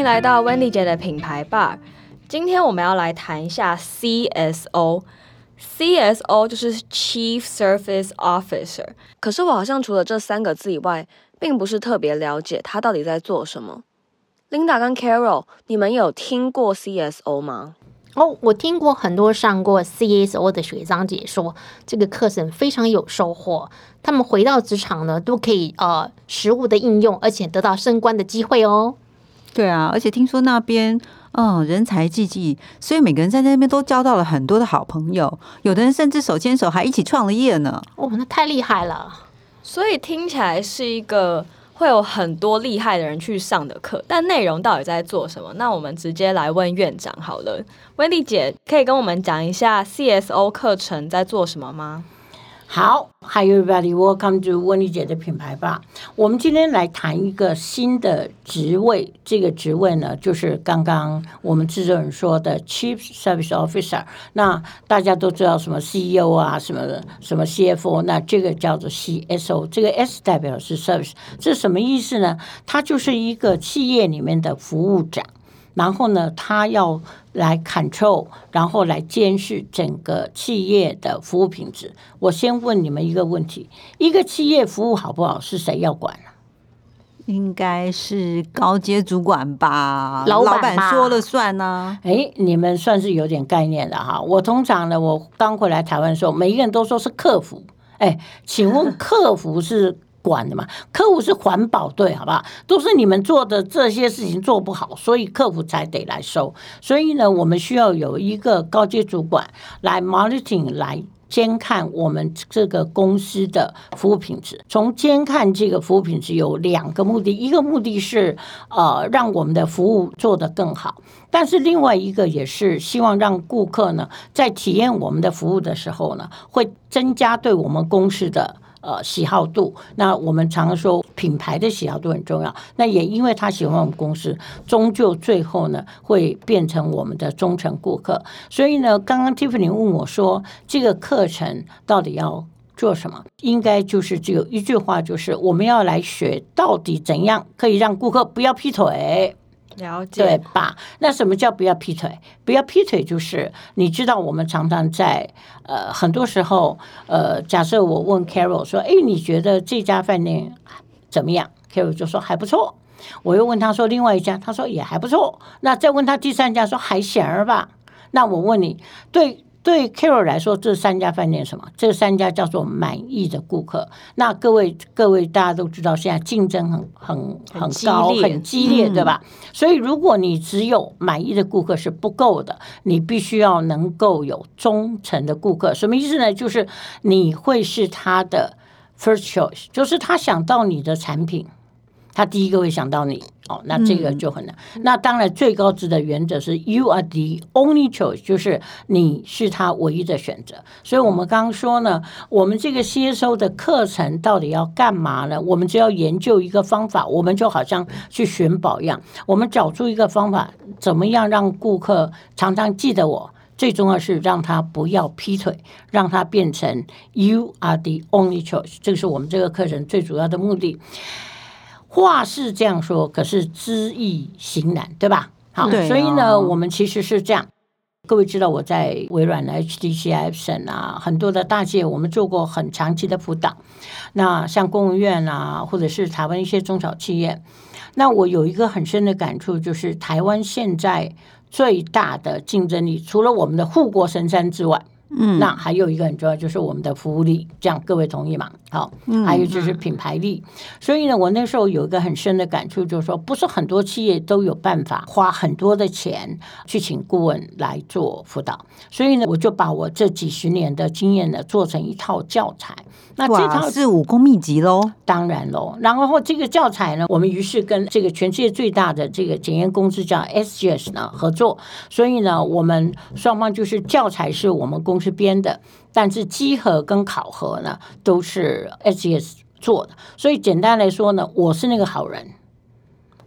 迎来到 Wendy 姐的品牌 bar。今天我们要来谈一下 CSO。CSO 就是 Chief Service Officer。可是我好像除了这三个字以外，并不是特别了解他到底在做什么。Linda 跟 Carol，你们有听过 CSO 吗？哦，我听过很多上过 CSO 的学长姐说，这个课程非常有收获。他们回到职场呢，都可以呃实物的应用，而且得到升官的机会哦。对啊，而且听说那边嗯人才济济，所以每个人在那边都交到了很多的好朋友，有的人甚至手牵手还一起创了业呢。哦，那太厉害了！所以听起来是一个会有很多厉害的人去上的课，但内容到底在做什么？那我们直接来问院长好了。温丽姐可以跟我们讲一下 CSO 课程在做什么吗？好，Hi everybody, welcome to 温丽姐的品牌吧。我们今天来谈一个新的职位，这个职位呢，就是刚刚我们制作人说的 Chief Service Officer。那大家都知道什么 CEO 啊，什么什么 CFO，那这个叫做 CSO，这个 S 代表是 Service，这什么意思呢？它就是一个企业里面的服务长。然后呢，他要来 control，然后来监视整个企业的服务品质。我先问你们一个问题：一个企业服务好不好，是谁要管应该是高阶主管吧，老板说了算呢。哎，你们算是有点概念的哈。我通常呢，我刚回来台湾的时候，每一个人都说是客服。哎，请问客服是？管的嘛，客户是环保队，好不好？都是你们做的这些事情做不好，所以客服才得来收。所以呢，我们需要有一个高阶主管来 monitoring 来监看我们这个公司的服务品质。从监看这个服务品质有两个目的，一个目的是呃让我们的服务做得更好，但是另外一个也是希望让顾客呢在体验我们的服务的时候呢，会增加对我们公司的。呃，喜好度，那我们常说品牌的喜好度很重要。那也因为他喜欢我们公司，终究最后呢会变成我们的忠诚顾客。所以呢，刚刚 Tiffany 问我说，这个课程到底要做什么？应该就是只有一句话，就是我们要来学到底怎样可以让顾客不要劈腿。了解对吧？那什么叫不要劈腿？不要劈腿就是你知道，我们常常在呃很多时候呃，假设我问 Carol 说：“哎，你觉得这家饭店怎么样？”Carol 就说还不错。我又问他说：“另外一家？”他说也还不错。那再问他第三家，说还行吧。那我问你，对？对 Carol 来说，这三家饭店什么？这三家叫做满意的顾客。那各位各位大家都知道，现在竞争很很很高，很激烈，对吧？所以如果你只有满意的顾客是不够的，你必须要能够有忠诚的顾客。什么意思呢？就是你会是他的 first choice，就是他想到你的产品。他第一个会想到你哦，那这个就很难。那当然，最高值的原则是 you are the only choice，就是你是他唯一的选择。所以我们刚刚说呢，我们这个吸收的课程到底要干嘛呢？我们只要研究一个方法，我们就好像去寻宝一样，我们找出一个方法，怎么样让顾客常常记得我？最重要是让他不要劈腿，让他变成 you are the only choice。这个是我们这个课程最主要的目的。话是这样说，可是知易行难，对吧？好，所以呢，我们其实是这样。各位知道我在微软的 HTC i p s o n 啊，很多的大企业，我们做过很长期的辅导。那像公务员啊，或者是台湾一些中小企业，那我有一个很深的感触，就是台湾现在最大的竞争力，除了我们的护国神山之外。嗯，那还有一个很重要，就是我们的服务力，这样各位同意吗？好，还有就是品牌力。所以呢，我那时候有一个很深的感触，就是说，不是很多企业都有办法花很多的钱去请顾问来做辅导。所以呢，我就把我这几十年的经验呢，做成一套教材。那这套是武功秘籍喽？当然喽。然后这个教材呢，我们于是跟这个全世界最大的这个检验公司叫 SGS 呢合作。所以呢，我们双方就是教材是我们公司编的，但是稽核跟考核呢都是 S G S 做的，所以简单来说呢，我是那个好人，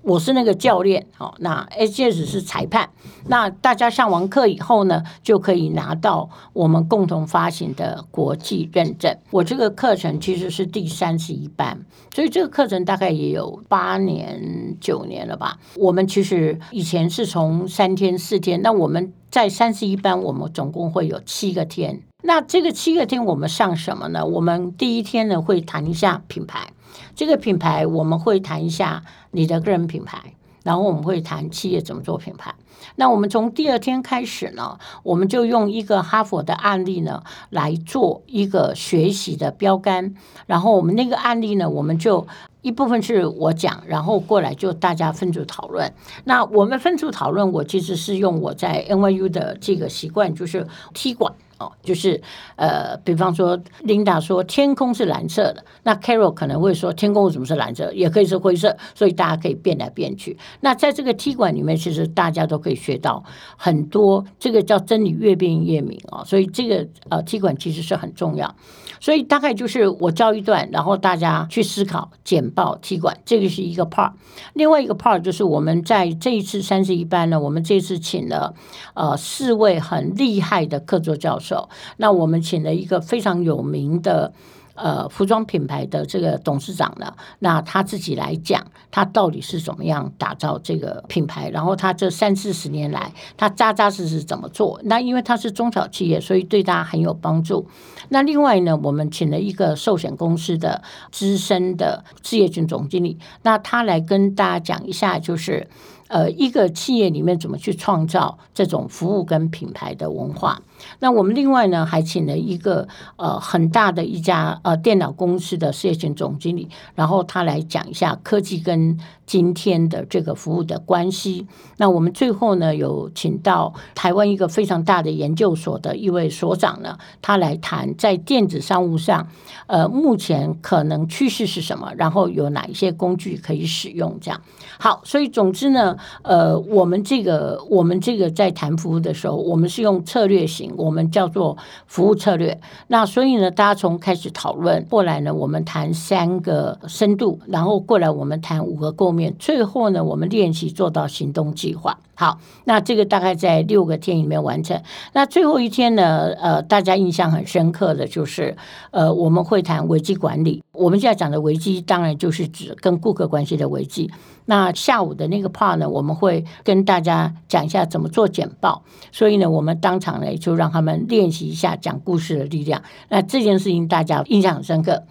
我是那个教练，好，那 SGS 是裁判。那大家上完课以后呢，就可以拿到我们共同发行的国际认证。我这个课程其实是第三十一班，所以这个课程大概也有八年、九年了吧。我们其实以前是从三天、四天，那我们在三十一班，我们总共会有七个天。那这个七个天我们上什么呢？我们第一天呢会谈一下品牌，这个品牌我们会谈一下你的个人品牌，然后我们会谈企业怎么做品牌。那我们从第二天开始呢，我们就用一个哈佛的案例呢来做一个学习的标杆，然后我们那个案例呢，我们就一部分是我讲，然后过来就大家分组讨论。那我们分组讨论，我其实是用我在 NYU 的这个习惯，就是踢馆。哦，就是呃，比方说，Linda 说天空是蓝色的，那 Carol 可能会说天空为什么是蓝色，也可以是灰色，所以大家可以变来变去。那在这个踢馆里面，其实大家都可以学到很多，这个叫真理越辩越明啊。所以这个呃踢馆其实是很重要。所以大概就是我教一段，然后大家去思考简报踢馆，这个是一个 part。另外一个 part 就是我们在这一次三十一班呢，我们这次请了呃四位很厉害的客座教授。那我们请了一个非常有名的。呃，服装品牌的这个董事长呢，那他自己来讲，他到底是怎么样打造这个品牌？然后他这三四十年来，他扎扎实实怎么做？那因为他是中小企业，所以对大家很有帮助。那另外呢，我们请了一个寿险公司的资深的事业群总经理，那他来跟大家讲一下，就是呃，一个企业里面怎么去创造这种服务跟品牌的文化。那我们另外呢，还请了一个呃很大的一家呃电脑公司的事业群总经理，然后他来讲一下科技跟今天的这个服务的关系。那我们最后呢，有请到台湾一个非常大的研究所的一位所长呢，他来谈在电子商务上，呃，目前可能趋势是什么，然后有哪一些工具可以使用。这样好，所以总之呢，呃，我们这个我们这个在谈服务的时候，我们是用策略型。我们叫做服务策略。那所以呢，大家从开始讨论过来呢，我们谈三个深度，然后过来我们谈五个构面，最后呢，我们练习做到行动计划。好，那这个大概在六个天里面完成。那最后一天呢，呃，大家印象很深刻的就是，呃，我们会谈危机管理。我们现在讲的危机，当然就是指跟顾客关系的危机。那下午的那个 part 呢，我们会跟大家讲一下怎么做简报。所以呢，我们当场呢就让他们练习一下讲故事的力量。那这件事情大家印象很深刻。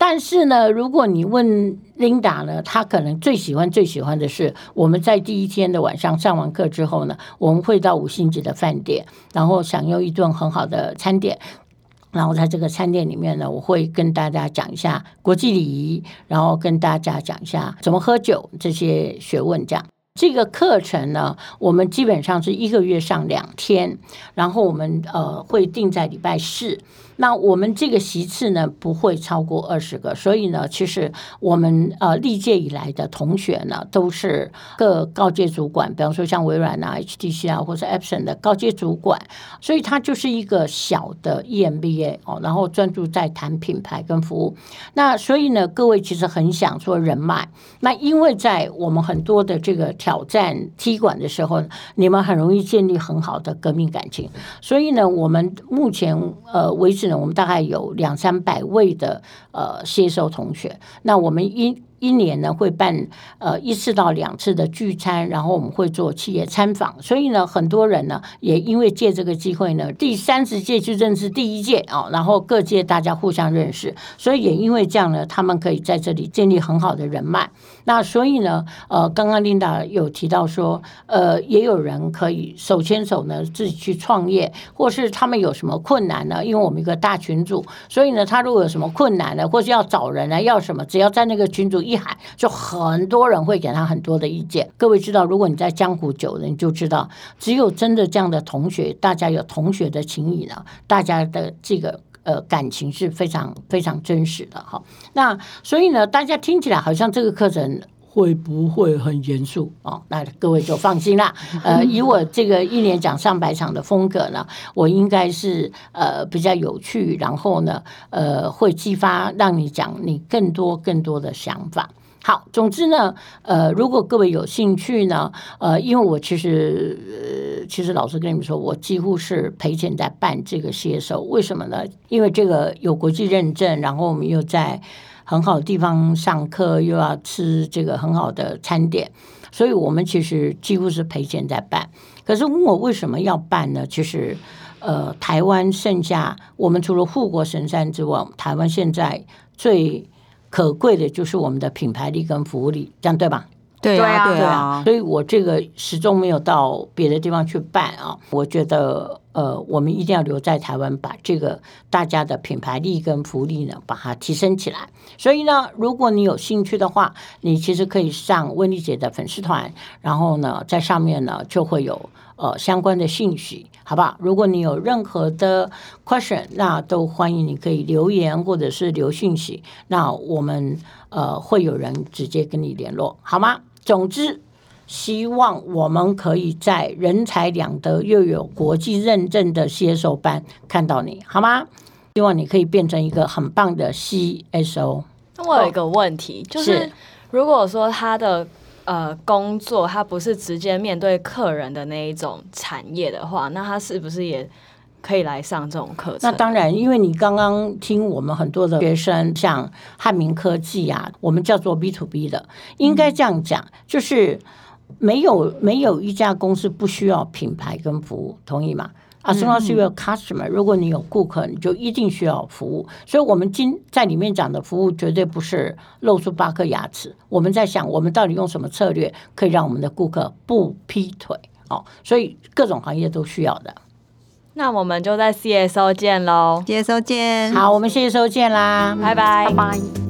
但是呢，如果你问 Linda 呢，她可能最喜欢最喜欢的是我们在第一天的晚上上完课之后呢，我们会到五星级的饭店，然后享用一顿很好的餐点。然后在这个餐店里面呢，我会跟大家讲一下国际礼仪，然后跟大家讲一下怎么喝酒这些学问。这样这个课程呢，我们基本上是一个月上两天，然后我们呃会定在礼拜四。那我们这个席次呢不会超过二十个，所以呢，其实我们呃历届以来的同学呢都是各高阶主管，比方说像微软啊、HTC 啊，或者 Epson 的高阶主管，所以它就是一个小的 EMBA 哦，然后专注在谈品牌跟服务。那所以呢，各位其实很想说人脉，那因为在我们很多的这个挑战踢馆的时候，你们很容易建立很好的革命感情，所以呢，我们目前呃为止呢。我们大概有两三百位的呃接收同学，那我们应。一年呢会办呃一次到两次的聚餐，然后我们会做企业参访，所以呢很多人呢也因为借这个机会呢，第三十届去认识第一届啊，然后各界大家互相认识，所以也因为这样呢，他们可以在这里建立很好的人脉。那所以呢，呃，刚刚琳达有提到说，呃，也有人可以手牵手呢自己去创业，或是他们有什么困难呢？因为我们一个大群组，所以呢，他如果有什么困难呢，或是要找人呢，要什么，只要在那个群组。厉害，就很多人会给他很多的意见。各位知道，如果你在江湖久了，你就知道，只有真的这样的同学，大家有同学的情谊呢，大家的这个呃感情是非常非常真实的哈。那所以呢，大家听起来好像这个课程会不会很严肃哦？那各位就放心啦。呃，以我这个一年讲上百场的风格呢，我应该是呃比较有趣，然后呢，呃，会激发让你讲你更多更多的想法。好，总之呢，呃，如果各位有兴趣呢，呃，因为我其实，呃，其实老实跟你们说，我几乎是赔钱在办这个写手，为什么呢？因为这个有国际认证，然后我们又在很好的地方上课，又要吃这个很好的餐点，所以我们其实几乎是赔钱在办。可是问我为什么要办呢？其实，呃，台湾剩下我们除了护国神山之外，台湾现在最可贵的就是我们的品牌力跟服务力，这样对吧？对啊，对啊对啊，所以我这个始终没有到别的地方去办啊。我觉得，呃，我们一定要留在台湾，把这个大家的品牌力跟福利呢，把它提升起来。所以呢，如果你有兴趣的话，你其实可以上温丽姐的粉丝团，然后呢，在上面呢就会有呃相关的信息，好不好？如果你有任何的 question，那都欢迎你可以留言或者是留讯息，那我们呃会有人直接跟你联络，好吗？总之，希望我们可以在人才两得又有国际认证的写手班看到你，好吗？希望你可以变成一个很棒的 CSO。那我有一个问题，就是是如果说他的呃工作他不是直接面对客人的那一种产业的话，那他是不是也可以来上这种课程？那当然，因为你刚刚听我们很多的学生，像汉明科技啊，我们叫做 B to B 的，应该这样讲，就是没有没有一家公司不需要品牌跟服务，同意吗？As long as you have customer，如果你有顾客，你就一定需要服务。所以，我们今在里面讲的服务，绝对不是露出八颗牙齿。我们在想，我们到底用什么策略可以让我们的顾客不劈腿？哦，所以各种行业都需要的。那我们就在 CSO 见喽，，CSO 见。好，我们 CSO 见啦，拜拜拜拜。